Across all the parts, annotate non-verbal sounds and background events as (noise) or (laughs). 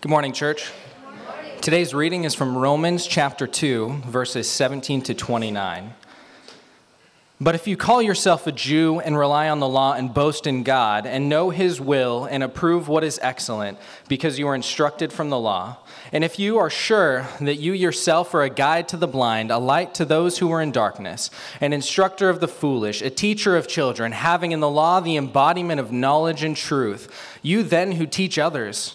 Good morning, church. Today's reading is from Romans chapter 2, verses 17 to 29. But if you call yourself a Jew and rely on the law and boast in God and know his will and approve what is excellent because you are instructed from the law, and if you are sure that you yourself are a guide to the blind, a light to those who are in darkness, an instructor of the foolish, a teacher of children, having in the law the embodiment of knowledge and truth, you then who teach others,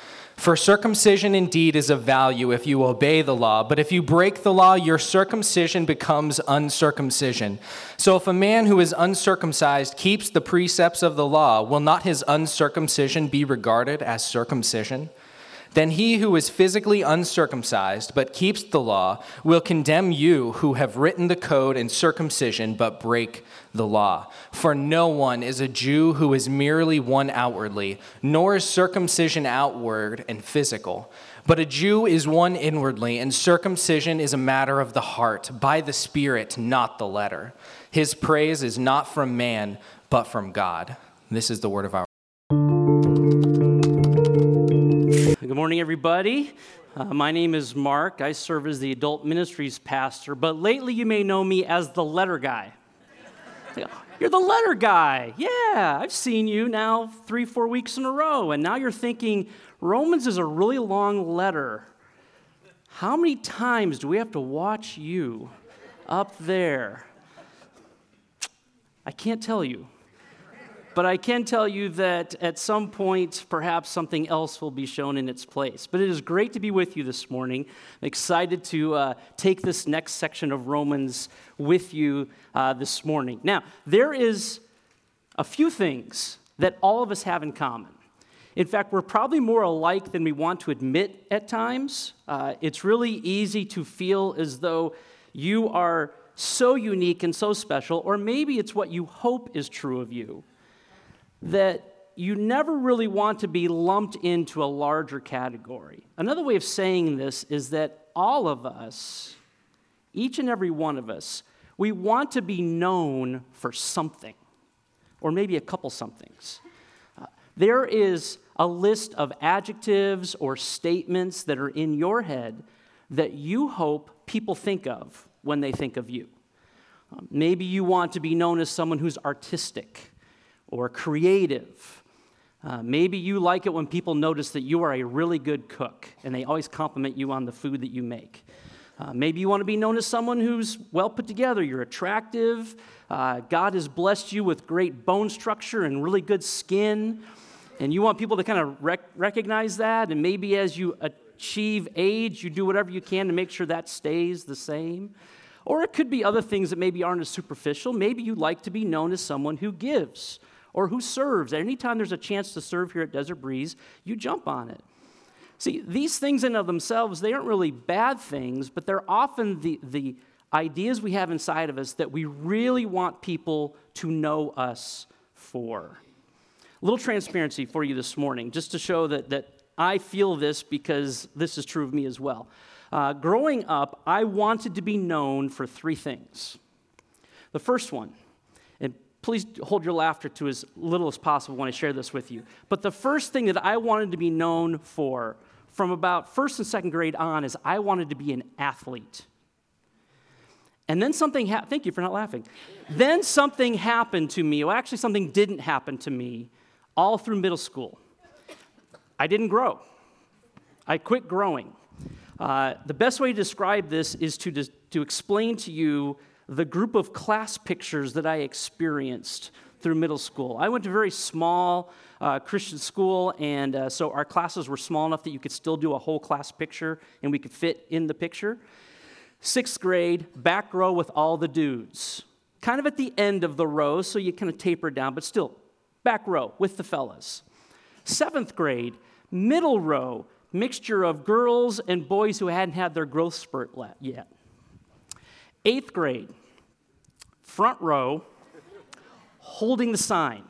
For circumcision indeed is of value if you obey the law, but if you break the law, your circumcision becomes uncircumcision. So if a man who is uncircumcised keeps the precepts of the law, will not his uncircumcision be regarded as circumcision? Then he who is physically uncircumcised but keeps the law will condemn you who have written the code in circumcision but break the law. For no one is a Jew who is merely one outwardly, nor is circumcision outward and physical. But a Jew is one inwardly, and circumcision is a matter of the heart, by the Spirit, not the letter. His praise is not from man, but from God. This is the word of our morning, everybody. Uh, my name is Mark. I serve as the adult ministries pastor, but lately you may know me as the letter guy. You're the letter guy. Yeah, I've seen you now three, four weeks in a row, and now you're thinking Romans is a really long letter. How many times do we have to watch you up there? I can't tell you. But I can tell you that at some point, perhaps something else will be shown in its place. But it is great to be with you this morning. I'm excited to uh, take this next section of Romans with you uh, this morning. Now, there is a few things that all of us have in common. In fact, we're probably more alike than we want to admit at times. Uh, it's really easy to feel as though you are so unique and so special, or maybe it's what you hope is true of you that you never really want to be lumped into a larger category. Another way of saying this is that all of us, each and every one of us, we want to be known for something, or maybe a couple somethings. Uh, there is a list of adjectives or statements that are in your head that you hope people think of when they think of you. Uh, maybe you want to be known as someone who's artistic or creative. Uh, maybe you like it when people notice that you are a really good cook and they always compliment you on the food that you make. Uh, maybe you want to be known as someone who's well put together. You're attractive. Uh, God has blessed you with great bone structure and really good skin. And you want people to kind of rec- recognize that. And maybe as you achieve age, you do whatever you can to make sure that stays the same. Or it could be other things that maybe aren't as superficial. Maybe you like to be known as someone who gives or who serves. Anytime there's a chance to serve here at Desert Breeze, you jump on it. See, these things in of themselves, they aren't really bad things, but they're often the, the ideas we have inside of us that we really want people to know us for. A little transparency for you this morning, just to show that, that I feel this because this is true of me as well. Uh, growing up, I wanted to be known for three things. The first one, Please hold your laughter to as little as possible when I share this with you. But the first thing that I wanted to be known for from about first and second grade on is I wanted to be an athlete. And then something happened. Thank you for not laughing. then something happened to me. Well, actually, something didn't happen to me all through middle school. I didn't grow, I quit growing. Uh, the best way to describe this is to, to explain to you the group of class pictures that I experienced through middle school. I went to a very small uh, Christian school, and uh, so our classes were small enough that you could still do a whole class picture and we could fit in the picture. Sixth grade, back row with all the dudes. Kind of at the end of the row, so you kind of taper down, but still back row with the fellas. Seventh grade, middle row, mixture of girls and boys who hadn't had their growth spurt yet. Eighth grade, front row, holding the sign.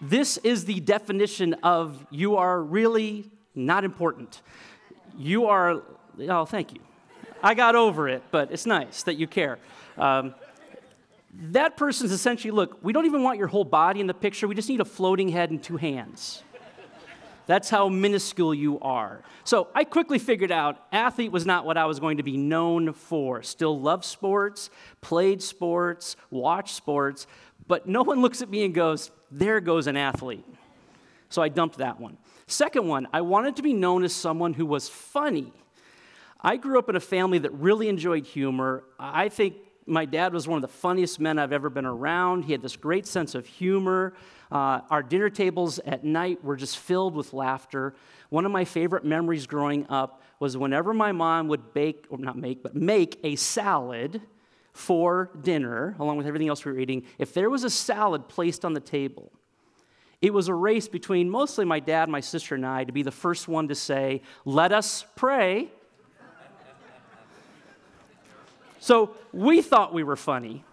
this is the definition of you are really not important. You are, oh, thank you. I got over it, but it's nice that you care. Um, that person's essentially look, we don't even want your whole body in the picture, we just need a floating head and two hands. That's how minuscule you are. So I quickly figured out athlete was not what I was going to be known for. Still love sports, played sports, watched sports, but no one (laughs) looks at me and goes, there goes an athlete. So I dumped that one. Second one, I wanted to be known as someone who was funny. I grew up in a family that really enjoyed humor. I think my dad was one of the funniest men I've ever been around. He had this great sense of humor. Uh, our dinner tables at night were just filled with laughter. One of my favorite memories growing up was whenever my mom would bake, or not make, but make a salad for dinner, along with everything else we were eating, if there was a salad placed on the table, it was a race between mostly my dad, my sister, and I to be the first one to say, Let us pray so we thought we were funny.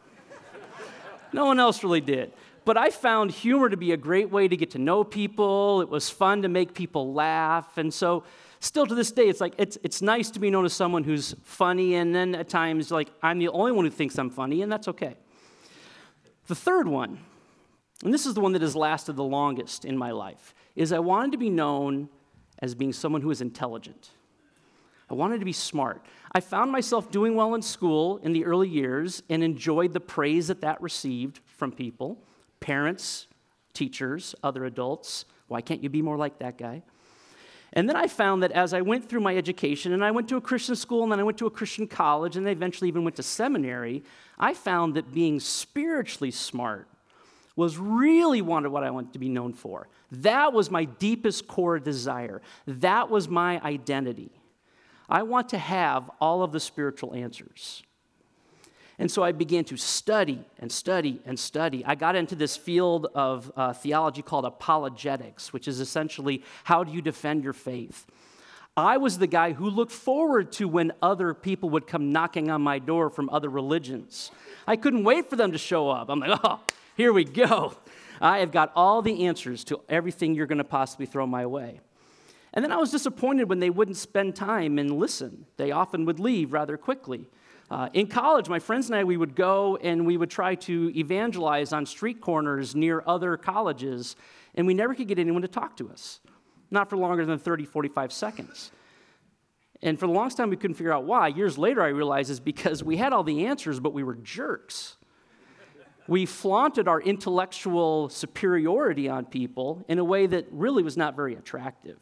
No one else really did. But I found humor to be a great way to get to know people. It was fun to make people laugh. And so, still to this day, it's like it's, it's nice to be known as someone who's funny. And then at times, like, I'm the only one who thinks I'm funny, and that's okay. The third one, and this is the one that has lasted the longest in my life, is I wanted to be known as being someone who is intelligent. I wanted to be smart. I found myself doing well in school in the early years and enjoyed the praise that that received from people parents, teachers, other adults. Why can't you be more like that guy? And then I found that as I went through my education, and I went to a Christian school, and then I went to a Christian college, and I eventually even went to seminary, I found that being spiritually smart was really wanted what I wanted to be known for. That was my deepest core desire. That was my identity. I want to have all of the spiritual answers. And so I began to study and study and study. I got into this field of uh, theology called apologetics, which is essentially how do you defend your faith. I was the guy who looked forward to when other people would come knocking on my door from other religions. I couldn't wait for them to show up. I'm like, oh, here we go. I have got all the answers to everything you're going to possibly throw my way. And then I was disappointed when they wouldn't spend time and listen. They often would leave rather quickly. Uh, in college, my friends and I, we would go and we would try to evangelize on street corners near other colleges, and we never could get anyone to talk to us, not for longer than 30, 45 seconds. And for the longest time, we couldn't figure out why. Years later, I realized it's because we had all the answers, but we were jerks. We flaunted our intellectual superiority on people in a way that really was not very attractive.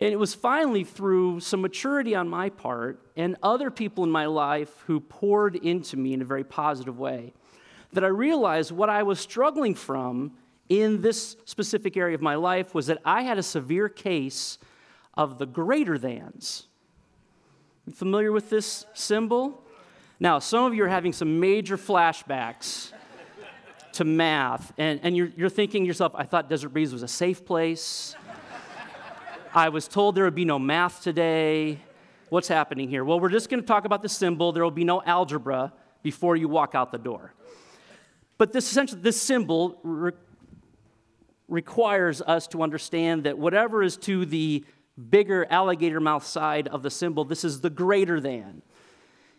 And it was finally through some maturity on my part and other people in my life who poured into me in a very positive way that I realized what I was struggling from in this specific area of my life was that I had a severe case of the greater thans. You familiar with this symbol? Now, some of you are having some major flashbacks to math, and, and you're, you're thinking to yourself, I thought Desert Breeze was a safe place. I was told there would be no math today. What's happening here? Well, we're just going to talk about the symbol. There will be no algebra before you walk out the door. But this essentially, this symbol re- requires us to understand that whatever is to the bigger alligator mouth side of the symbol, this is the greater than.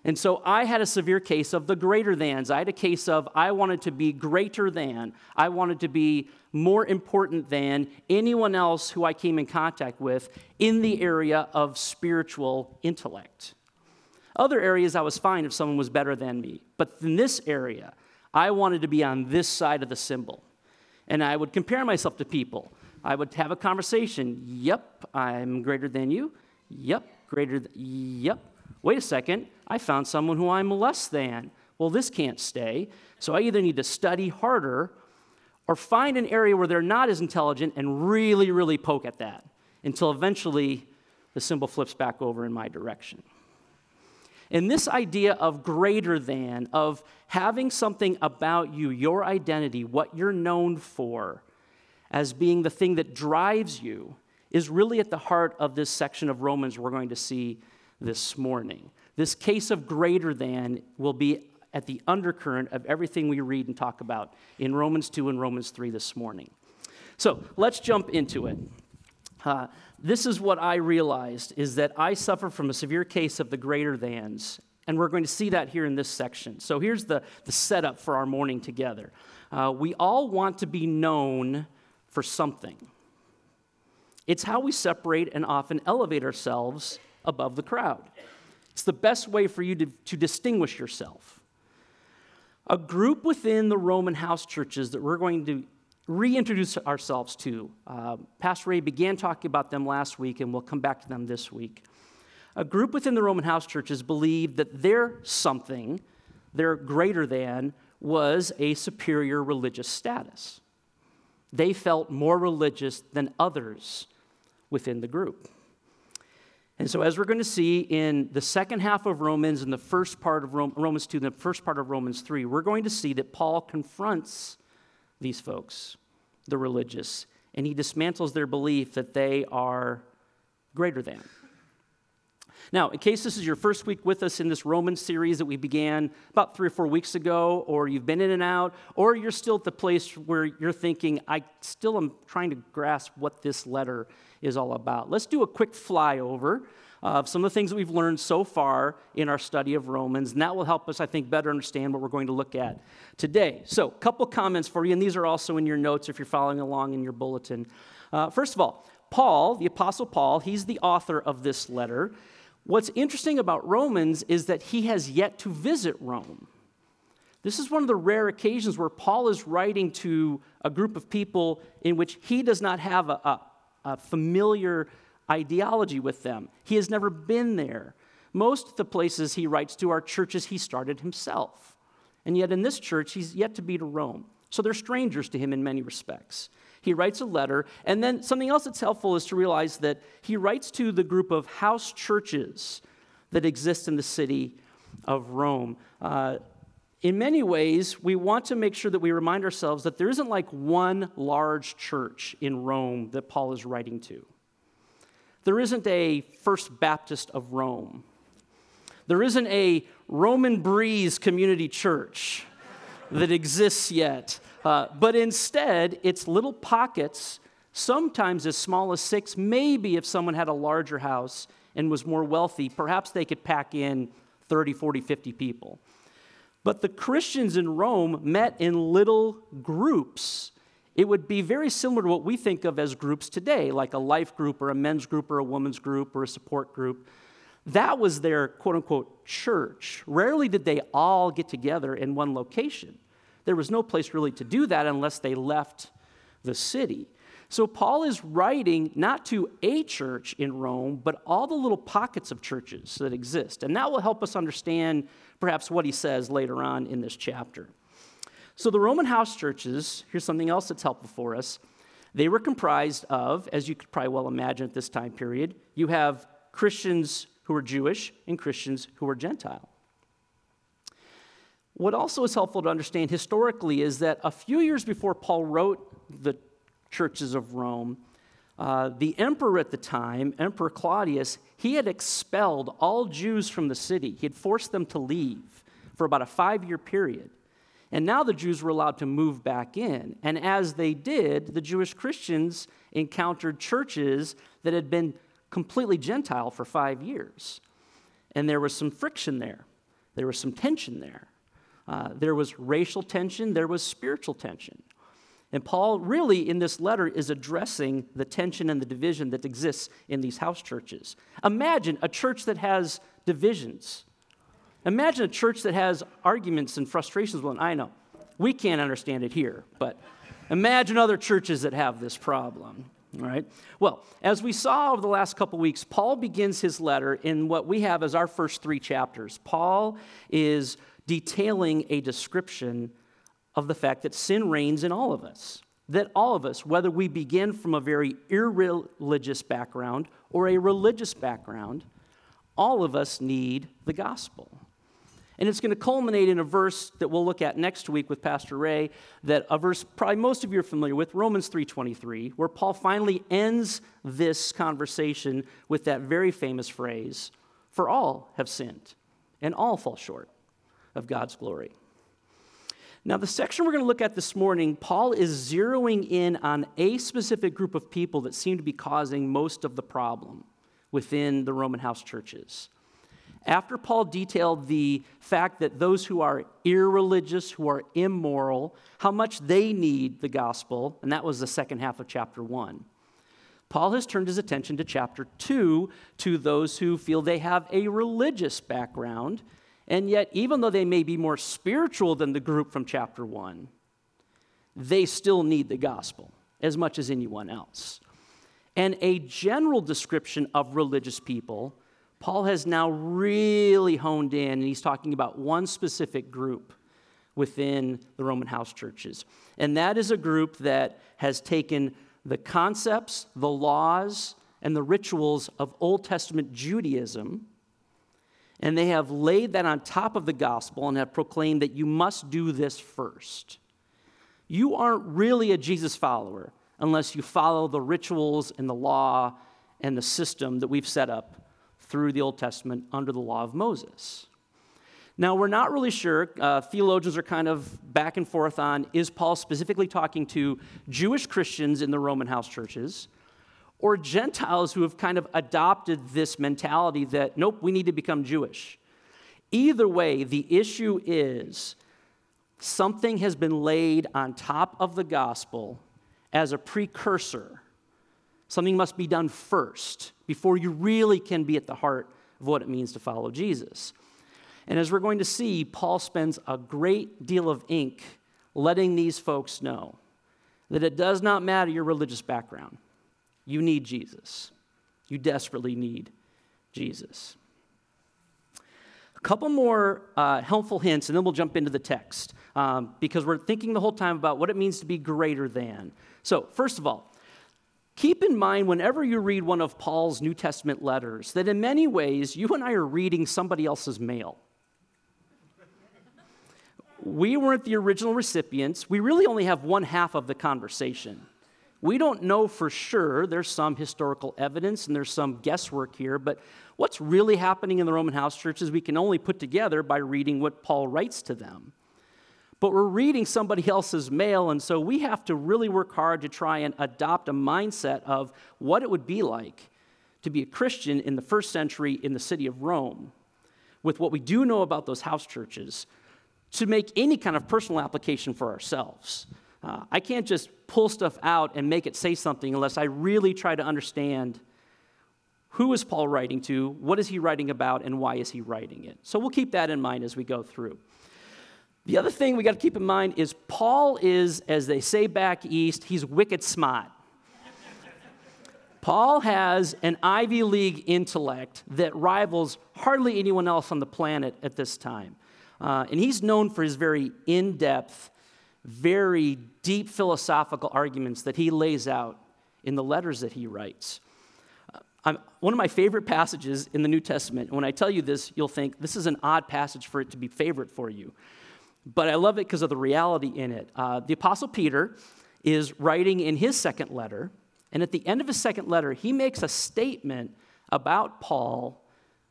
And so I had a severe case of the greater thans. I had a case of I wanted to be greater than. I wanted to be more important than anyone else who I came in contact with in the area of spiritual intellect. Other areas I was fine if someone was better than me. But in this area, I wanted to be on this side of the symbol. And I would compare myself to people. I would have a conversation. Yep, I'm greater than you. Yep, greater. Th- yep, wait a second, I found someone who I'm less than. Well, this can't stay. So I either need to study harder or find an area where they're not as intelligent and really, really poke at that until eventually the symbol flips back over in my direction. And this idea of greater than, of having something about you, your identity, what you're known for, as being the thing that drives you, is really at the heart of this section of Romans we're going to see this morning. This case of greater than will be at the undercurrent of everything we read and talk about in Romans 2 and Romans 3 this morning. So let's jump into it. Uh, this is what I realized is that I suffer from a severe case of the greater thans, and we're going to see that here in this section. So here's the, the setup for our morning together. Uh, we all want to be known for something. It's how we separate and often elevate ourselves above the crowd. It's the best way for you to, to distinguish yourself. A group within the Roman house churches that we're going to reintroduce ourselves to. Uh, Pastor Ray began talking about them last week, and we'll come back to them this week. A group within the Roman house churches believed that their something, their greater than, was a superior religious status. They felt more religious than others within the group. And so, as we're going to see in the second half of Romans and the first part of Romans 2 and the first part of Romans 3, we're going to see that Paul confronts these folks, the religious, and he dismantles their belief that they are greater than. Now, in case this is your first week with us in this Roman series that we began about three or four weeks ago, or you've been in and out, or you're still at the place where you're thinking, I still am trying to grasp what this letter is all about, let's do a quick flyover of some of the things that we've learned so far in our study of Romans, and that will help us, I think, better understand what we're going to look at today. So, a couple comments for you, and these are also in your notes if you're following along in your bulletin. Uh, first of all, Paul, the Apostle Paul, he's the author of this letter. What's interesting about Romans is that he has yet to visit Rome. This is one of the rare occasions where Paul is writing to a group of people in which he does not have a, a, a familiar ideology with them. He has never been there. Most of the places he writes to are churches he started himself. And yet, in this church, he's yet to be to Rome. So they're strangers to him in many respects. He writes a letter, and then something else that's helpful is to realize that he writes to the group of house churches that exist in the city of Rome. Uh, in many ways, we want to make sure that we remind ourselves that there isn't like one large church in Rome that Paul is writing to. There isn't a First Baptist of Rome. There isn't a Roman Breeze community church that exists yet. Uh, but instead, it's little pockets, sometimes as small as six. Maybe if someone had a larger house and was more wealthy, perhaps they could pack in 30, 40, 50 people. But the Christians in Rome met in little groups it would be very similar to what we think of as groups today, like a life group or a men's group or a woman's group or a support group. That was their quote unquote church. Rarely did they all get together in one location. There was no place really to do that unless they left the city. So Paul is writing not to a church in Rome, but all the little pockets of churches that exist. And that will help us understand perhaps what he says later on in this chapter. So, the Roman house churches, here's something else that's helpful for us. They were comprised of, as you could probably well imagine at this time period, you have Christians who are Jewish and Christians who are Gentile. What also is helpful to understand historically is that a few years before Paul wrote the churches of Rome, uh, the emperor at the time, Emperor Claudius, he had expelled all Jews from the city. He had forced them to leave for about a five year period. And now the Jews were allowed to move back in. And as they did, the Jewish Christians encountered churches that had been completely Gentile for five years. And there was some friction there, there was some tension there. Uh, there was racial tension, there was spiritual tension. And Paul, really, in this letter, is addressing the tension and the division that exists in these house churches. Imagine a church that has divisions Imagine a church that has arguments and frustrations. Well, I know we can't understand it here, but imagine other churches that have this problem. All right. Well, as we saw over the last couple weeks, Paul begins his letter in what we have as our first three chapters. Paul is detailing a description of the fact that sin reigns in all of us. That all of us, whether we begin from a very irreligious background or a religious background, all of us need the gospel. And it's going to culminate in a verse that we'll look at next week with Pastor Ray, that a verse probably most of you are familiar with, Romans 3:23, where Paul finally ends this conversation with that very famous phrase, "For all have sinned, and all fall short of God's glory. Now, the section we're going to look at this morning, Paul is zeroing in on a specific group of people that seem to be causing most of the problem within the Roman house churches. After Paul detailed the fact that those who are irreligious, who are immoral, how much they need the gospel, and that was the second half of chapter 1. Paul has turned his attention to chapter 2 to those who feel they have a religious background and yet, even though they may be more spiritual than the group from chapter 1, they still need the gospel as much as anyone else. And a general description of religious people, Paul has now really honed in, and he's talking about one specific group within the Roman house churches. And that is a group that has taken the concepts, the laws, and the rituals of Old Testament Judaism and they have laid that on top of the gospel and have proclaimed that you must do this first. You aren't really a Jesus follower unless you follow the rituals and the law and the system that we've set up through the Old Testament under the law of Moses. Now, we're not really sure. Uh, theologians are kind of back and forth on is Paul specifically talking to Jewish Christians in the Roman house churches? Or Gentiles who have kind of adopted this mentality that, nope, we need to become Jewish. Either way, the issue is something has been laid on top of the gospel as a precursor. Something must be done first before you really can be at the heart of what it means to follow Jesus. And as we're going to see, Paul spends a great deal of ink letting these folks know that it does not matter your religious background. You need Jesus. You desperately need Jesus. A couple more uh, helpful hints, and then we'll jump into the text um, because we're thinking the whole time about what it means to be greater than. So, first of all, keep in mind whenever you read one of Paul's New Testament letters that in many ways you and I are reading somebody else's mail. we weren't the original recipients. We really only have one half of the conversation. We don't know for sure. There's some historical evidence and there's some guesswork here, but what's really happening in the Roman house churches we can only put together by reading what Paul writes to them. But we're reading somebody else's mail, and so we have to really work hard to try and adopt a mindset of what it would be like to be a Christian in the first century in the city of Rome, with what we do know about those house churches, to make any kind of personal application for ourselves. Uh, I can't just pull stuff out and make it say something unless I really try to understand who is Paul writing to, what is he writing about, and why is he writing it. So we'll keep that in mind as we go through. The other thing we got to keep in mind is Paul is, as they say back east, he's wicked smart. Paul has an Ivy League intellect that rivals hardly anyone else on the planet at this time. Uh, and he's known for his very in depth very deep philosophical arguments that he lays out in the letters that he writes. Uh, one of my favorite passages in the New Testament, when I tell you this, you'll think this is an odd passage for it to be favorite for you. But I love it because of the reality in it. Uh, the Apostle Peter is writing in his second letter, and at the end of his second letter, he makes a statement about Paul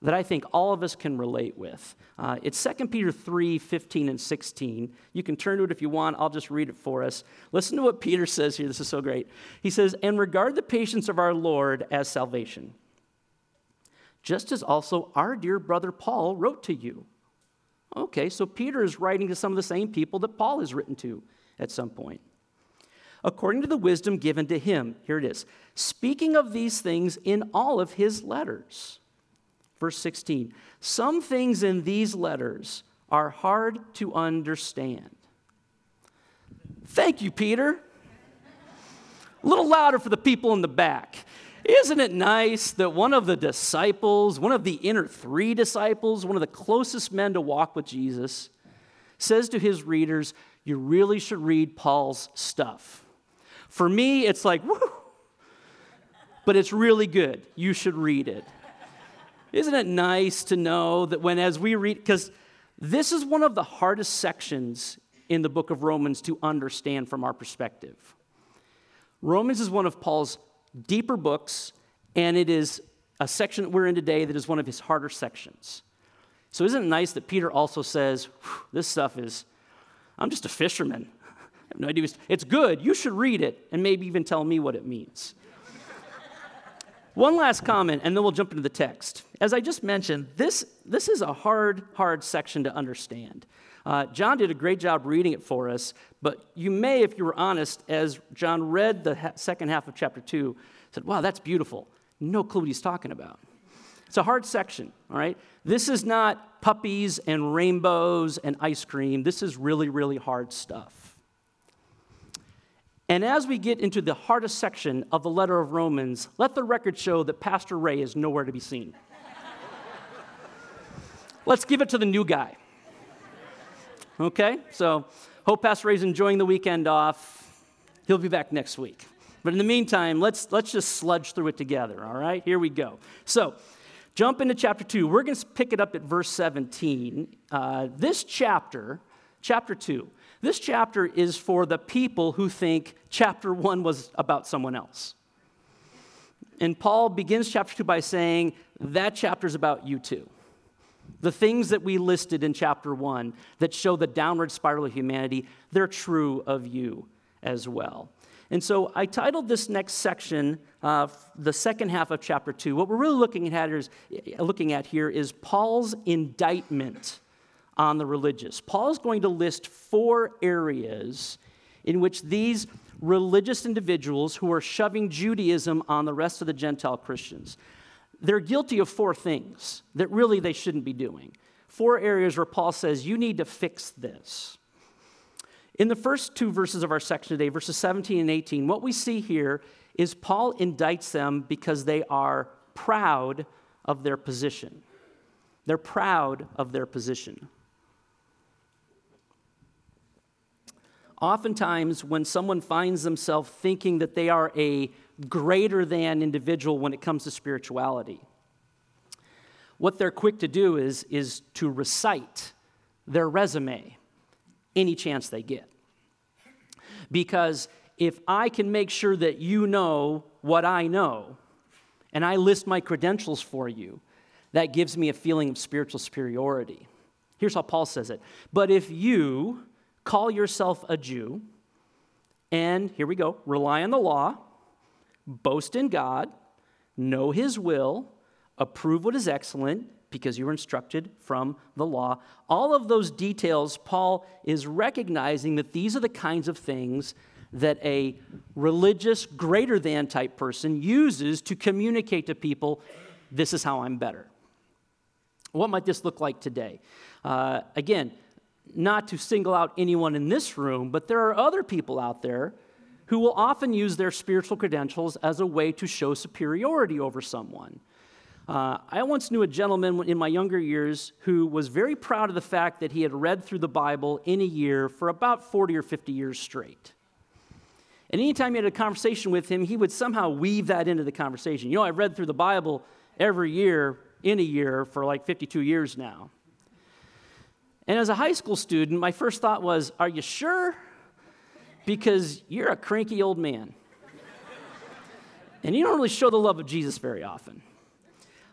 that I think all of us can relate with. Uh, it's 2 Peter 3 15 and 16. You can turn to it if you want. I'll just read it for us. Listen to what Peter says here. This is so great. He says, And regard the patience of our Lord as salvation, just as also our dear brother Paul wrote to you. Okay, so Peter is writing to some of the same people that Paul has written to at some point. According to the wisdom given to him, here it is, speaking of these things in all of his letters Verse 16 Some things in these letters are hard to understand. Thank you, Peter. A little louder for the people in the back. Isn't it nice that one of the disciples, one of the inner three disciples, one of the closest men to walk with Jesus, says to his readers, You really should read Paul's stuff. For me, it's like, whoo, but it's really good. You should read it. Isn't it nice to know that when, as we read, because this is one of the hardest sections in the book of Romans to understand from our perspective. Romans is one of Paul's deeper books, and it is a section that we're in today that is one of his harder sections. So, isn't it nice that Peter also says, This stuff is, I'm just a fisherman. (laughs) I have no idea. It's good. You should read it and maybe even tell me what it means. One last comment, and then we'll jump into the text. As I just mentioned, this, this is a hard, hard section to understand. Uh, John did a great job reading it for us, but you may, if you were honest, as John read the ha- second half of chapter 2, said, Wow, that's beautiful. No clue what he's talking about. It's a hard section, all right? This is not puppies and rainbows and ice cream. This is really, really hard stuff. And as we get into the hardest section of the letter of Romans, let the record show that Pastor Ray is nowhere to be seen. Let's give it to the new guy. Okay? So, hope Pastor Ray's enjoying the weekend off. He'll be back next week. But in the meantime, let's, let's just sludge through it together, all right? Here we go. So, jump into chapter 2. We're going to pick it up at verse 17. Uh, this chapter, chapter 2, this chapter is for the people who think chapter 1 was about someone else. And Paul begins chapter 2 by saying, That chapter is about you too. The things that we listed in chapter 1 that show the downward spiral of humanity, they're true of you as well. And so I titled this next section, uh, the second half of chapter 2. What we're really looking at, is, looking at here is Paul's indictment on the religious. Paul is going to list four areas in which these religious individuals who are shoving Judaism on the rest of the Gentile Christians, they're guilty of four things that really they shouldn't be doing. Four areas where Paul says, you need to fix this. In the first two verses of our section today, verses 17 and 18, what we see here is Paul indicts them because they are proud of their position. They're proud of their position. Oftentimes, when someone finds themselves thinking that they are a greater than individual when it comes to spirituality, what they're quick to do is, is to recite their resume any chance they get. Because if I can make sure that you know what I know, and I list my credentials for you, that gives me a feeling of spiritual superiority. Here's how Paul says it. But if you call yourself a Jew, and here we go, rely on the law, boast in God, know his will, approve what is excellent, because you were instructed from the law. All of those details, Paul is recognizing that these are the kinds of things that a religious, greater than type person uses to communicate to people this is how I'm better. What might this look like today? Uh, again, not to single out anyone in this room, but there are other people out there who will often use their spiritual credentials as a way to show superiority over someone. Uh, I once knew a gentleman in my younger years who was very proud of the fact that he had read through the Bible in a year for about 40 or 50 years straight. And anytime you had a conversation with him, he would somehow weave that into the conversation. You know, I've read through the Bible every year in a year for like 52 years now. And as a high school student, my first thought was, Are you sure? Because you're a cranky old man. and you don't really show the love of Jesus very often.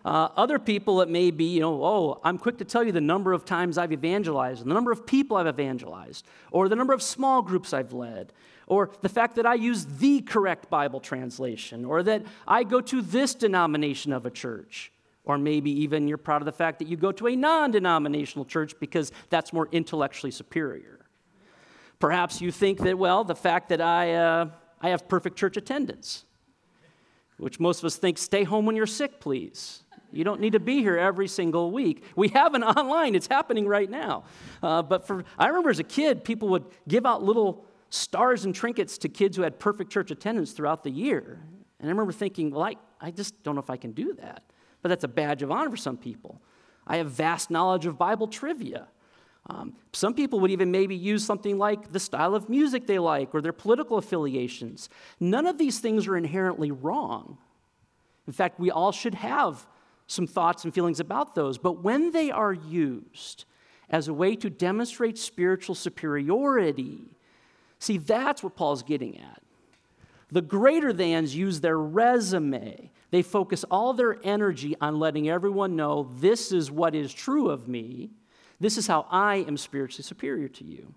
Uh, other people, it may be, you know, oh, I'm quick to tell you the number of times I've evangelized, and the number of people I've evangelized, or the number of small groups I've led, or the fact that I use the correct Bible translation, or that I go to this denomination of a church. Or maybe even you're proud of the fact that you go to a non denominational church because that's more intellectually superior. Perhaps you think that, well, the fact that I, uh, I have perfect church attendance, which most of us think, stay home when you're sick, please. You don't need to be here every single week. We have an (laughs) online, it's happening right now. Uh, but for, I remember as a kid, people would give out little stars and trinkets to kids who had perfect church attendance throughout the year. And I remember thinking, well, I, I just don't know if I can do that. But that's a badge of honor for some people. I have vast knowledge of Bible trivia. Um, some people would even maybe use something like the style of music they like or their political affiliations. None of these things are inherently wrong. In fact, we all should have some thoughts and feelings about those. But when they are used as a way to demonstrate spiritual superiority, see, that's what Paul's getting at. The greater thans use their resume. They focus all their energy on letting everyone know this is what is true of me. This is how I am spiritually superior to you.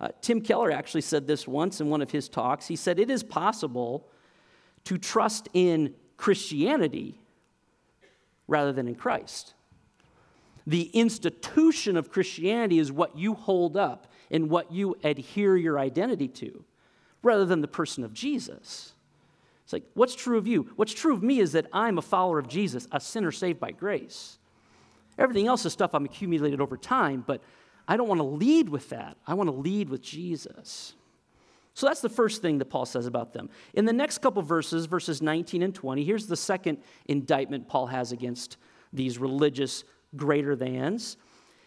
Uh, Tim Keller actually said this once in one of his talks. He said, It is possible to trust in Christianity rather than in Christ. The institution of Christianity is what you hold up and what you adhere your identity to, rather than the person of Jesus. It's like, what's true of you? What's true of me is that I'm a follower of Jesus, a sinner saved by grace. Everything else is stuff I'm accumulated over time, but I don't want to lead with that. I want to lead with Jesus. So that's the first thing that Paul says about them. In the next couple verses, verses 19 and 20, here's the second indictment Paul has against these religious greater thans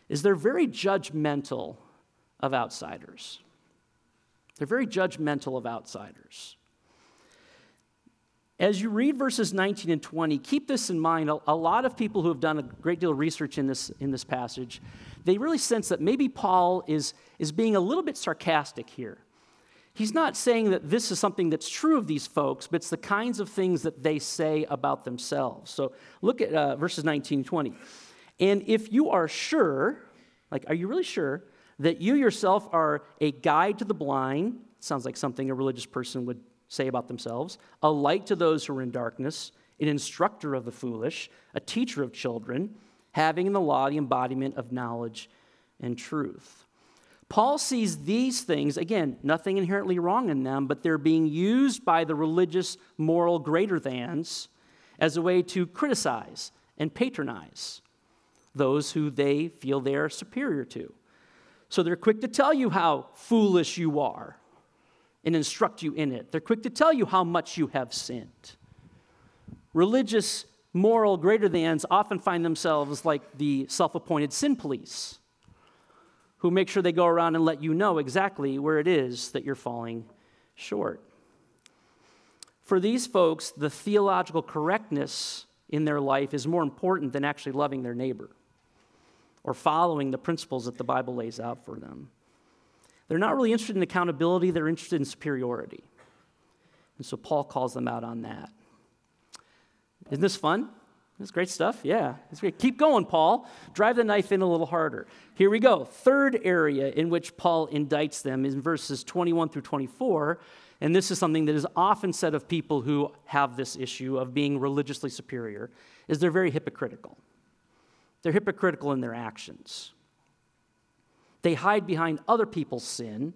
is they're very judgmental of outsiders. They're very judgmental of outsiders. As you read verses 19 and 20, keep this in mind. A, lot of people who have done a great deal of research in this, in this passage, they really sense that maybe Paul is, is being a little bit sarcastic here. He's not saying that this is something that's true of these folks, but it's the kinds of things that they say about themselves. So look at uh, verses 19 and 20. And if you are sure, like, are you really sure that you yourself are a guide to the blind? Sounds like something a religious person would say about themselves, a light to those who are in darkness, an instructor of the foolish, a teacher of children, having in the law the embodiment of knowledge and truth. Paul sees these things, again, nothing inherently wrong in them, but they're being used by the religious, moral greater thans as a way to criticize and patronize those who they feel they are superior to. So they're quick to tell you how foolish you are and instruct you in it. They're quick to tell you how much you have sinned. Religious, moral greater thans often find themselves like the self appointed sin police who make sure they go around and let you know exactly where it is that you're falling short. For these folks, the theological correctness in their life is more important than actually loving their neighbor or following the principles that the Bible lays out for them. They're not really interested in accountability, they're interested in superiority. And so Paul calls them out on that. Isn't this fun? This great stuff. Yeah, it's great. Keep going, Paul. Drive the knife in a little harder. Here we go. Third area in which Paul indicts them is in verses 21 through 24. And this is something that is often said of people who have this issue of being religiously superior, is they're very hypocritical. They're hypocritical in their actions. They hide behind other people's sin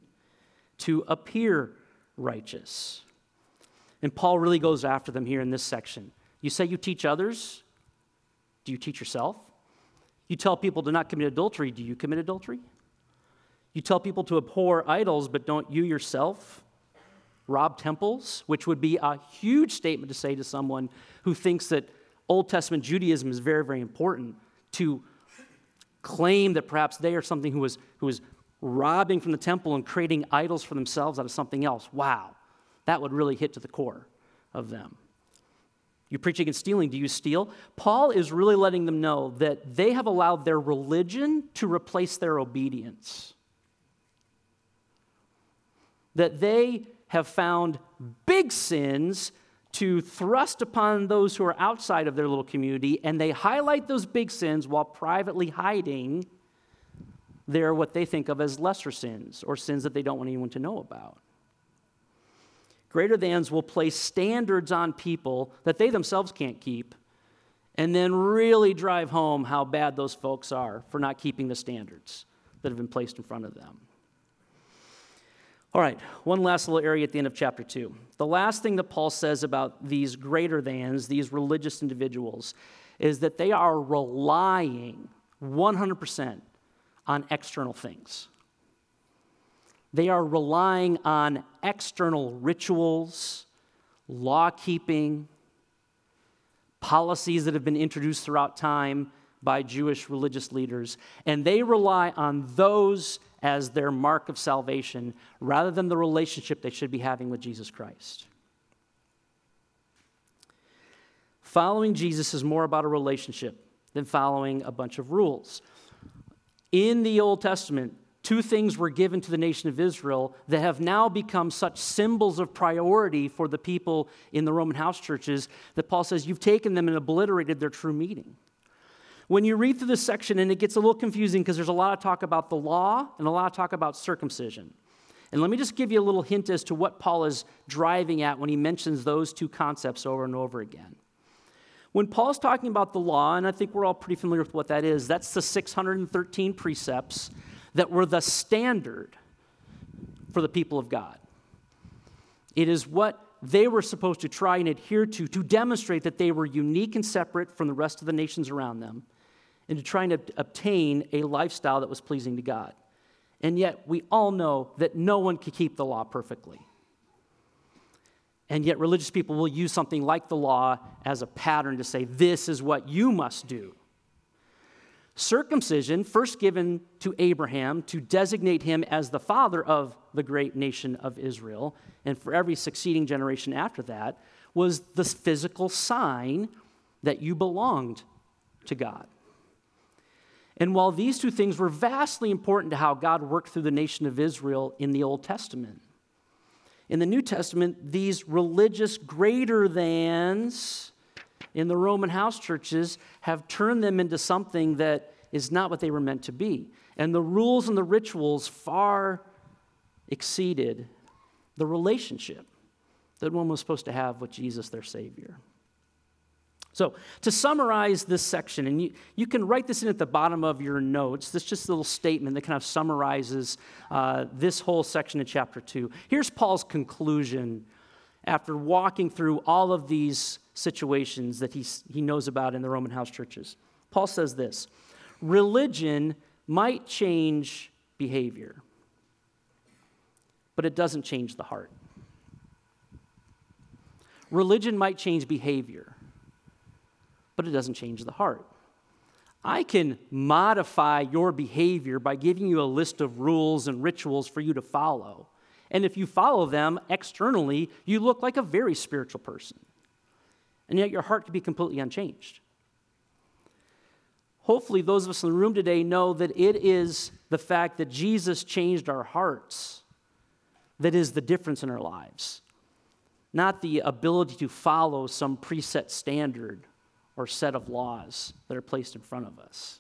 to appear righteous. And Paul really goes after them here in this section. You say you teach others, do you teach yourself? You tell people to not commit adultery, do you commit adultery? You tell people to abhor idols, but don't you yourself rob temples? Which would be a huge statement to say to someone who thinks that Old Testament Judaism is very, very important to claim that perhaps they are something who was, who was robbing from the temple and creating idols for themselves out of something else. Wow, that would really hit to the core of them. You preach against stealing, do you steal? Paul is really letting them know that they have allowed their religion to replace their obedience. That they have found big sins to thrust upon those who are outside of their little community, and they highlight those big sins while privately hiding their what they think of as lesser sins or sins that they don't want anyone to know about. Greater thans will place standards on people that they themselves can't keep, and then really drive home how bad those folks are for not keeping the standards that have been placed in front of them. All right, one last little area at the end of chapter 2. The last thing that Paul says about these greater thans, these religious individuals, is that they are relying 100% on external things. They are relying on external rituals, law keeping, policies that have been introduced throughout time by Jewish religious leaders, and they rely on those as their mark of salvation rather than the relationship they should be having with Jesus Christ. Following Jesus is more about a relationship than following a bunch of rules. In the Old Testament, two things were given to the nation of Israel that have now become such symbols of priority for the people in the Roman house churches that Paul says, You've taken them and obliterated their true meaning. When you read through this section, and it gets a little confusing because there's a lot of talk about the law and a lot of talk about circumcision. And let me just give you a little hint as to what Paul is driving at when he mentions those two concepts over and over again. When Paul's talking about the law, and I think we're all pretty familiar with what that is, that's the 613 precepts that were the standard for the people of God. It is what they were supposed to try and adhere to to demonstrate that they were unique and separate from the rest of the nations around them and trying to obtain a lifestyle that was pleasing to God. And yet, we all know that no one can keep the law perfectly. And yet, religious people will use something like the law as a pattern to say, this is what you must do. Circumcision, first given to Abraham to designate him as the father of the great nation of Israel, and for every succeeding generation after that, was the physical sign that you belonged to God. And while these two things were vastly important to how God worked through the nation of Israel in the Old Testament, in the New Testament, these religious greater thans in the Roman house churches have turned them into something that is not what they were meant to be. And the rules and the rituals far exceeded the relationship that one was supposed to have with Jesus, their Savior. So, to summarize this section, and you, you can write this in at the bottom of your notes, this just a little statement that kind of summarizes uh, this whole section in chapter 2. Here's Paul's conclusion after walking through all of these situations that he, he knows about in the Roman house churches. Paul says this religion might change behavior, but it doesn't change the heart. Religion might change behavior but it doesn't change the heart. I can modify your behavior by giving you a list of rules and rituals for you to follow. And if you follow them externally, you look like a very spiritual person. And yet your heart could be completely unchanged. Hopefully, those of us in the room today know that it is the fact that Jesus changed our hearts that is the difference in our lives, not the ability to follow some preset standard or set of laws that are placed in front of us.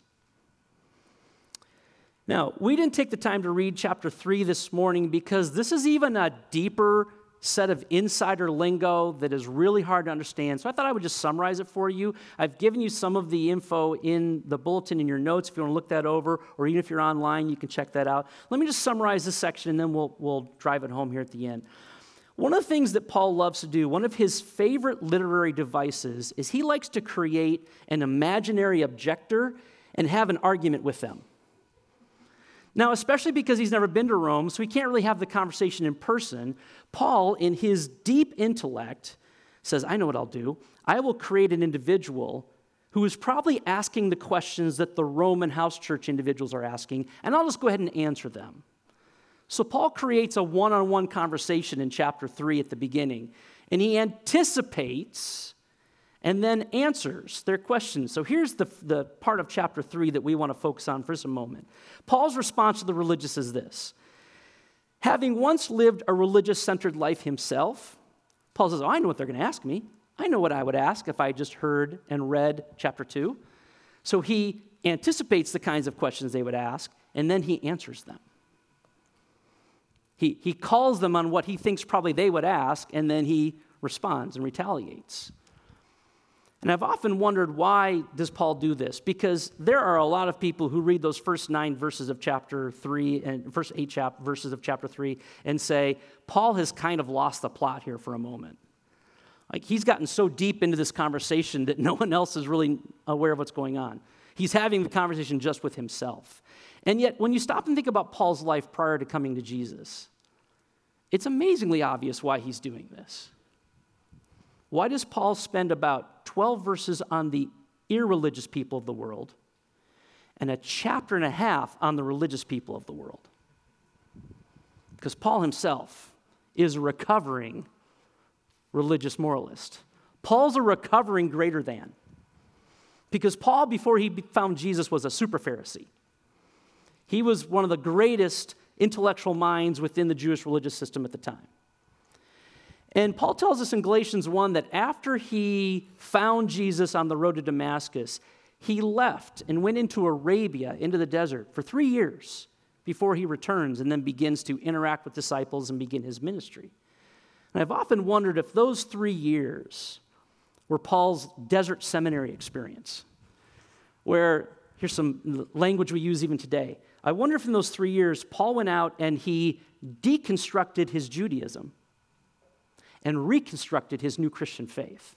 Now, we didn't take the time to read chapter 3 this morning because this is even a deeper set of insider lingo that is really hard to understand. So I thought I would just summarize it for you. I've given you some of the info in the bulletin in your notes if you want to look that over, or even if you're online, you can check that out. Let me just summarize this section and then we'll, we'll drive it home here at the end. One of the things that Paul loves to do, one of his favorite literary devices, is he likes to create an imaginary objector and have an argument with them. Now, especially because he's never been to Rome, so he can't really have the conversation in person, Paul, in his deep intellect, says, I know what I'll do. I will create an individual who is probably asking the questions that the Roman house church individuals are asking, and I'll just go ahead and answer them. So Paul creates a one on one conversation in chapter 3 at the beginning, and he anticipates and then answers their questions. So here's the, the part of chapter 3 that we want to focus on for just a moment. Paul's response to the religious is this Having once lived a religious centered life himself, Paul says, oh, I know what they're going to ask me. I know what I would ask if I just heard and read chapter 2. So he anticipates the kinds of questions they would ask, and then he answers them. He, he calls them on what he thinks probably they would ask, and then he responds and retaliates. And I've often wondered why does Paul do this? Because there are a lot of people who read those first nine verses of chapter three and first eight chap- verses of chapter three and say, Paul has kind of lost the plot here for a moment. Like he's gotten so deep into this conversation that no one else is really aware of what's going on. He's having the conversation just with himself. And yet, when you stop and think about Paul's life prior to coming to Jesus, it's amazingly obvious why he's doing this. Why does Paul spend about 12 verses on the irreligious people of the world and a chapter and a half on the religious people of the world? Because Paul himself is a recovering religious moralist. Paul's a recovering greater than. Because Paul, before he found Jesus, was a super Pharisee. He was one of the greatest intellectual minds within the Jewish religious system at the time. And Paul tells us in Galatians 1 that after he found Jesus on the road to Damascus, he left and went into Arabia, into the desert, for three years before he returns and then begins to interact with disciples and begin his ministry. And I've often wondered if those three years were Paul's desert seminary experience, where here's some language we use even today. I wonder if in those three years, Paul went out and he deconstructed his Judaism and reconstructed his new Christian faith.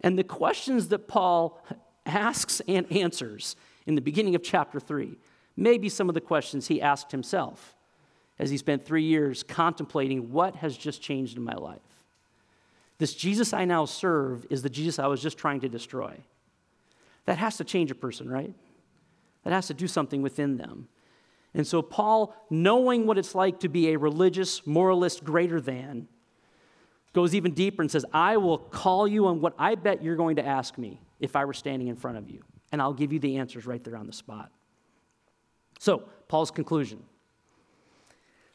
And the questions that Paul asks and answers in the beginning of chapter 3 may be some of the questions he asked himself as he spent three years contemplating what has just changed in my life. This Jesus I now serve is the Jesus I was just trying to destroy. That has to change a person, right? That has to do something within them. And so, Paul, knowing what it's like to be a religious moralist greater than, goes even deeper and says, I will call you on what I bet you're going to ask me if I were standing in front of you. And I'll give you the answers right there on the spot. So, Paul's conclusion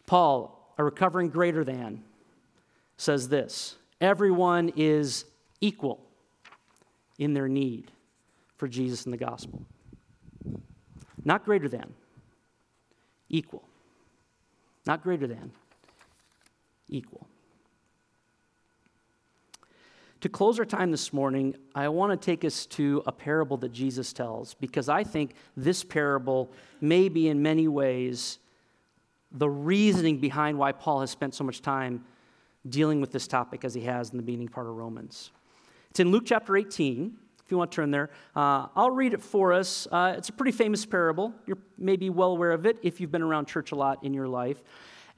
Paul, a recovering greater than, says this everyone is equal in their need for Jesus and the gospel. Not greater than, equal. Not greater than, equal. To close our time this morning, I want to take us to a parable that Jesus tells because I think this parable may be in many ways the reasoning behind why Paul has spent so much time dealing with this topic as he has in the beginning part of Romans. It's in Luke chapter 18. If you want to turn there, uh, I'll read it for us. Uh, it's a pretty famous parable. You're maybe well aware of it if you've been around church a lot in your life.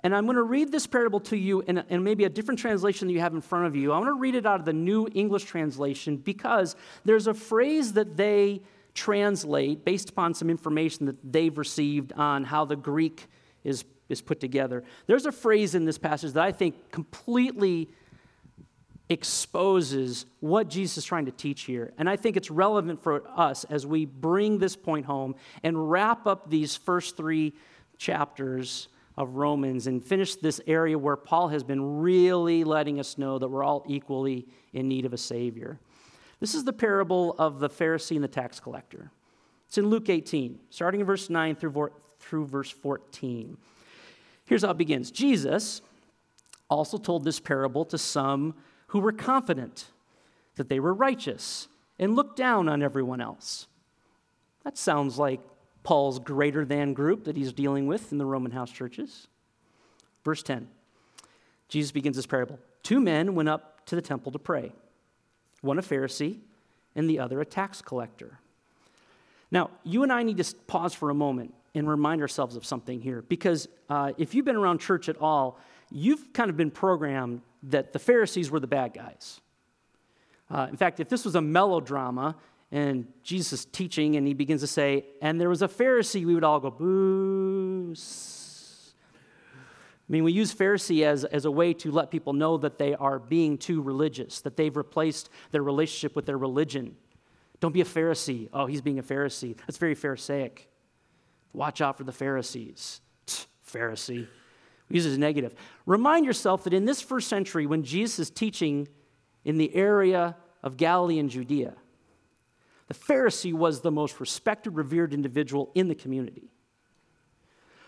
And I'm going to read this parable to you in, in maybe a different translation that you have in front of you. I want to read it out of the New English translation because there's a phrase that they translate based upon some information that they've received on how the Greek is, is put together. There's a phrase in this passage that I think completely exposes what Jesus is trying to teach here. And I think it's relevant for us as we bring this point home and wrap up these first three chapters of Romans and finish this area where Paul has been really letting us know that we're all equally in need of a Savior. This is the parable of the Pharisee and the tax collector. It's in Luke 18, starting in verse 9 through, through verse 14. Here's how it begins Jesus also told this parable to some who were confident that they were righteous and looked down on everyone else. That sounds like Paul's greater than group that he's dealing with in the Roman house churches. Verse 10 Jesus begins this parable. Two men went up to the temple to pray, one a Pharisee and the other a tax collector. Now, you and I need to pause for a moment and remind ourselves of something here because uh, if you've been around church at all, you've kind of been programmed that the Pharisees were the bad guys. Uh, in fact, if this was a melodrama, and Jesus is teaching, and he begins to say, and there was a Pharisee, we would all go, boo. I mean, we use Pharisee as, as a way to let people know that they are being too religious, that they've replaced their relationship with their religion. Don't be a Pharisee. Oh, he's being a Pharisee. That's very Pharisaic. Watch out for the Pharisees. Pharisee. We use it as negative. Remind yourself that in this first century, when Jesus is teaching in the area of Galilee and Judea, the Pharisee was the most respected, revered individual in the community.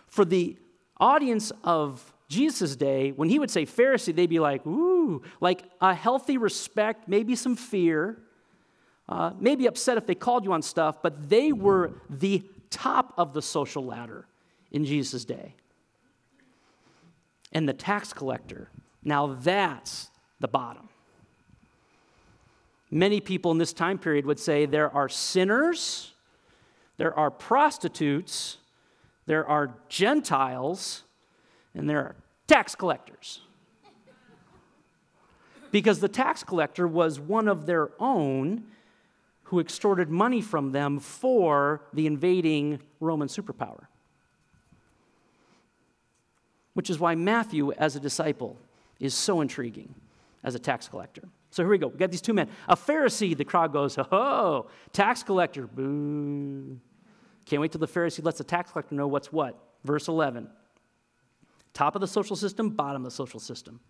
For the audience of Jesus' day, when he would say Pharisee, they'd be like, ooh, like a healthy respect, maybe some fear, uh, maybe upset if they called you on stuff, but they were the top of the social ladder in Jesus' day. And the tax collector, now that's the bottom. Many people in this time period would say there are sinners, there are prostitutes, there are Gentiles, and there are tax collectors. Because the tax collector was one of their own who extorted money from them for the invading Roman superpower. Which is why Matthew, as a disciple, is so intriguing as a tax collector. So here we go. We got these two men. A Pharisee, the crowd goes, oh, tax collector, boo. Can't wait till the Pharisee lets the tax collector know what's what. Verse 11 top of the social system, bottom of the social system.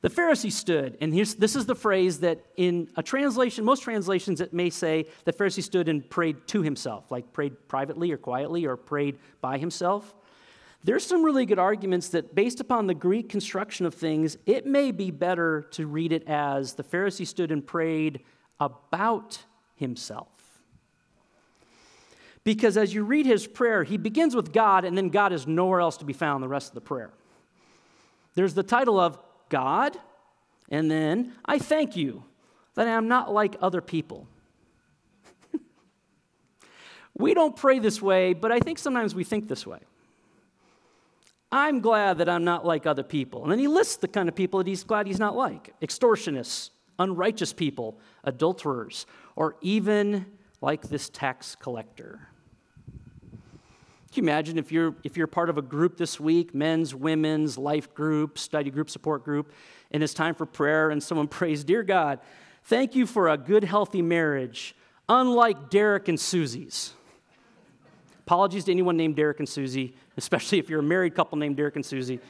The Pharisee stood, and this is the phrase that in a translation, most translations, it may say the Pharisee stood and prayed to himself, like prayed privately or quietly or prayed by himself. There's some really good arguments that, based upon the Greek construction of things, it may be better to read it as the Pharisee stood and prayed about himself. Because as you read his prayer, he begins with God, and then God is nowhere else to be found the rest of the prayer. There's the title of God, and then I thank you that I am not like other people. (laughs) we don't pray this way, but I think sometimes we think this way. I'm glad that I'm not like other people. And then he lists the kind of people that he's glad he's not like extortionists, unrighteous people, adulterers, or even like this tax collector. Can you imagine if you're, if you're part of a group this week, men's, women's, life group, study group, support group, and it's time for prayer, and someone (laughs) prays, Dear God, thank you for a good, healthy marriage, unlike Derek and Susie's. Apologies to anyone named Derek and Susie, especially if you're a married couple named Derek and Susie.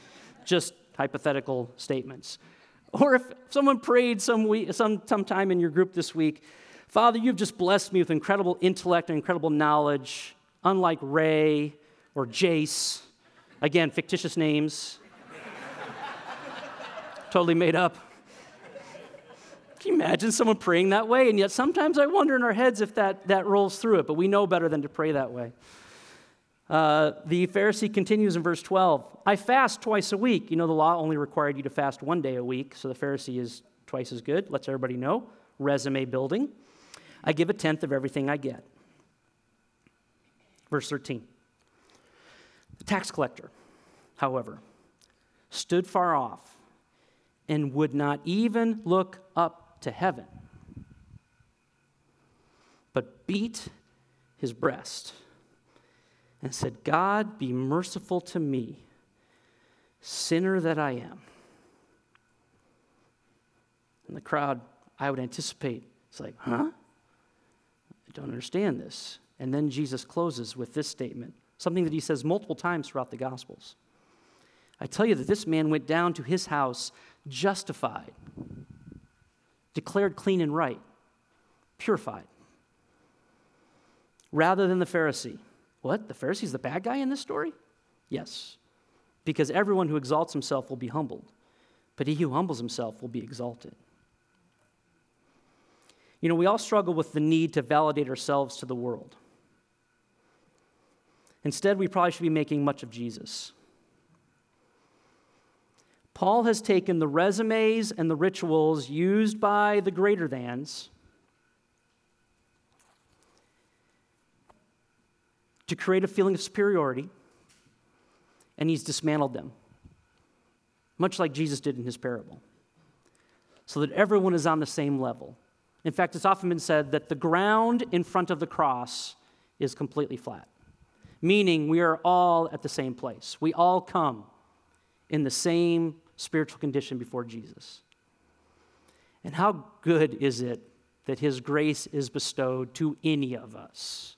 Just hypothetical statements. Or if someone prayed some week, some, sometime in your group this week, Father, you've just blessed me with incredible intellect and incredible knowledge, unlike Ray or Jace. Again, fictitious names. (laughs) totally made up. Can you imagine someone praying that way? And yet sometimes I wonder in our heads if that, that rolls through it, but we know better than to pray that way. Uh, the Pharisee continues in verse 12 I fast twice a week. You know, the law only required you to fast one day a week, so the Pharisee is twice as good. Lets everybody know. Resume building. I give a tenth of everything I get. Verse 13. The tax collector, however, stood far off and would not even look up to heaven, but beat his breast and said, God, be merciful to me, sinner that I am. And the crowd, I would anticipate, it's like, huh? I don't understand this. And then Jesus closes with this statement, something that he says multiple times throughout the Gospels. I tell you that this man went down to his house justified, declared clean and right, purified, rather than the Pharisee what? The Pharisee's the bad guy in this story? Yes. Because everyone who exalts himself will be humbled, but he who humbles himself will be exalted. You know, we all struggle with the need to validate ourselves to the world. Instead, we probably should be making much of Jesus. Paul has taken the resumes and the rituals used by the greater thans to create a feeling of superiority, and he's dismantled them, much like Jesus did in his parable, so that everyone is on the same level. In fact, it's often been said that the ground in front of the cross is completely flat, meaning we are all at the same place. We all come in the same spiritual condition before Jesus. And how good is it that his grace is bestowed to any of us?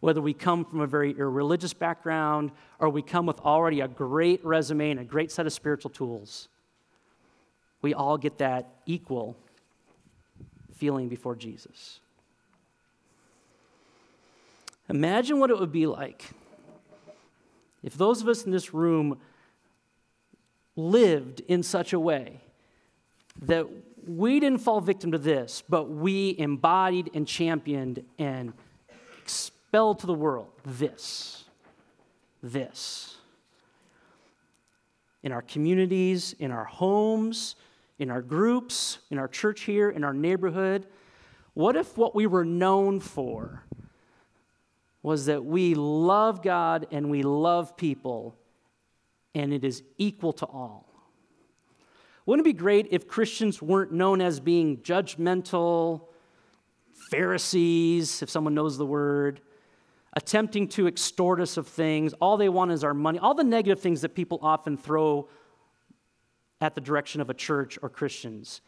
whether we come from a very irreligious background or we come with already a great resume and a great set of spiritual tools, we all get that equal feeling before Jesus. Imagine what it would be like if those of us in this room lived in such a way that we didn't fall victim to this, but we embodied and championed and spell to the world this, this. In our communities, in our homes, in our groups, in our church here, in our neighborhood, what if what we were known for was that we love God and we love people and it is equal to all? Wouldn't it be great if Christians weren't known as being judgmental, Pharisees, if someone knows the word, attempting to extort us of things. All they want is our money. All the negative things that people often throw at the direction of a church or Christians.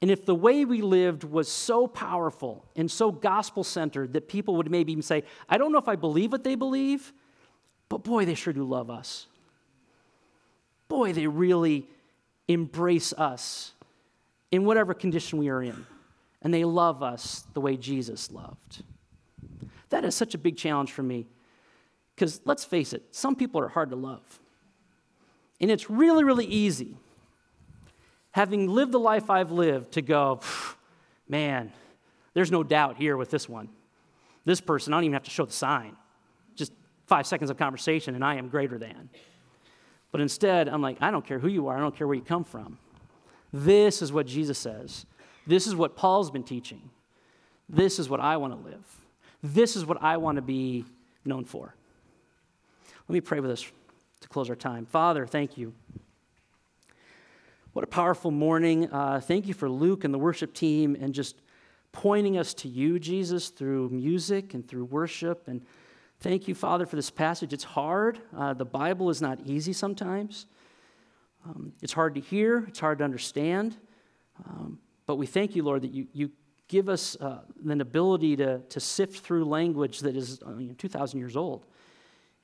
And if the way we lived was so powerful and so gospel centered that people would maybe even say, I don't know if I believe what they believe, but boy, they sure do love us. Boy, they really embrace us in whatever condition we are in. And they love us the way Jesus loved. That is such a big challenge for me. Because let's face it, some people are hard to love. And it's really, really easy, having lived the life I've lived, to go, man, there's no doubt here with this one. This person, I don't even have to show the sign. Just five seconds of conversation, and I am greater than. But instead, I'm like, I don't care who you are, I don't care where you come from. This is what Jesus says. This is what Paul's been teaching. This is what I want to live. This is what I want to be known for. Let me pray with us to close our time. Father, thank you. What a powerful morning. Uh, thank you for Luke and the worship team and just pointing us to you, Jesus, through music and through worship. And thank you, Father, for this passage. It's hard. Uh, the Bible is not easy sometimes. Um, it's hard to hear, it's hard to understand. Um, but we thank you, Lord, that you, you give us uh, an ability to, to sift through language that is uh, you know, 2,000 years old.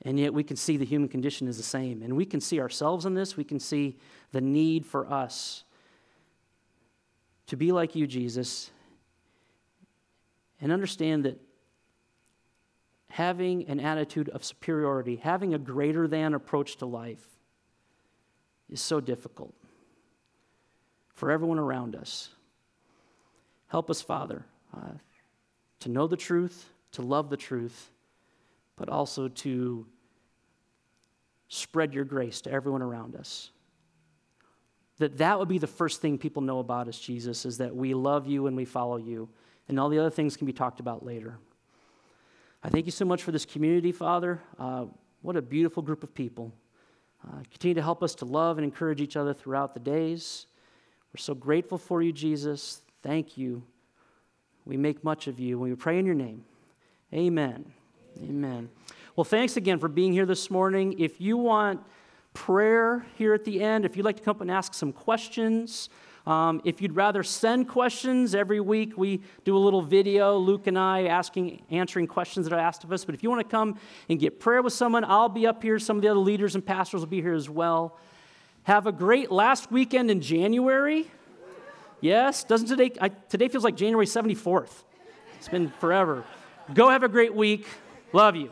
And yet we can see the human condition is the same. And we can see ourselves in this. We can see the need for us to be like you, Jesus, and understand that having an attitude of superiority, having a greater than approach to life, is so difficult for everyone around us. Help us, Father, uh, to know the truth, to love the truth, but also to spread your grace to everyone around us. That that would be the first thing people know about us, Jesus, is that we love you and we follow you. And all the other things can be talked about later. I thank you so much for this community, Father. Uh, what a beautiful group of people. Uh, continue to help us to love and encourage each other throughout the days. We're so grateful for you, Jesus. Thank you. We make much of you. when We pray in your name. Amen. Amen. Well, thanks again for being here this morning. If you want prayer here at the end, if you'd like to come up and ask some questions, um, if you'd rather send questions every week, we do a little video, Luke and I asking, answering questions that are asked of us. But if you want to come and get prayer with someone, I'll be up here. Some of the other leaders and pastors will be here as well. Have a great last weekend in January. Yes, doesn't today? I, today feels like January 74th. It's been forever. Go have a great week. Love you.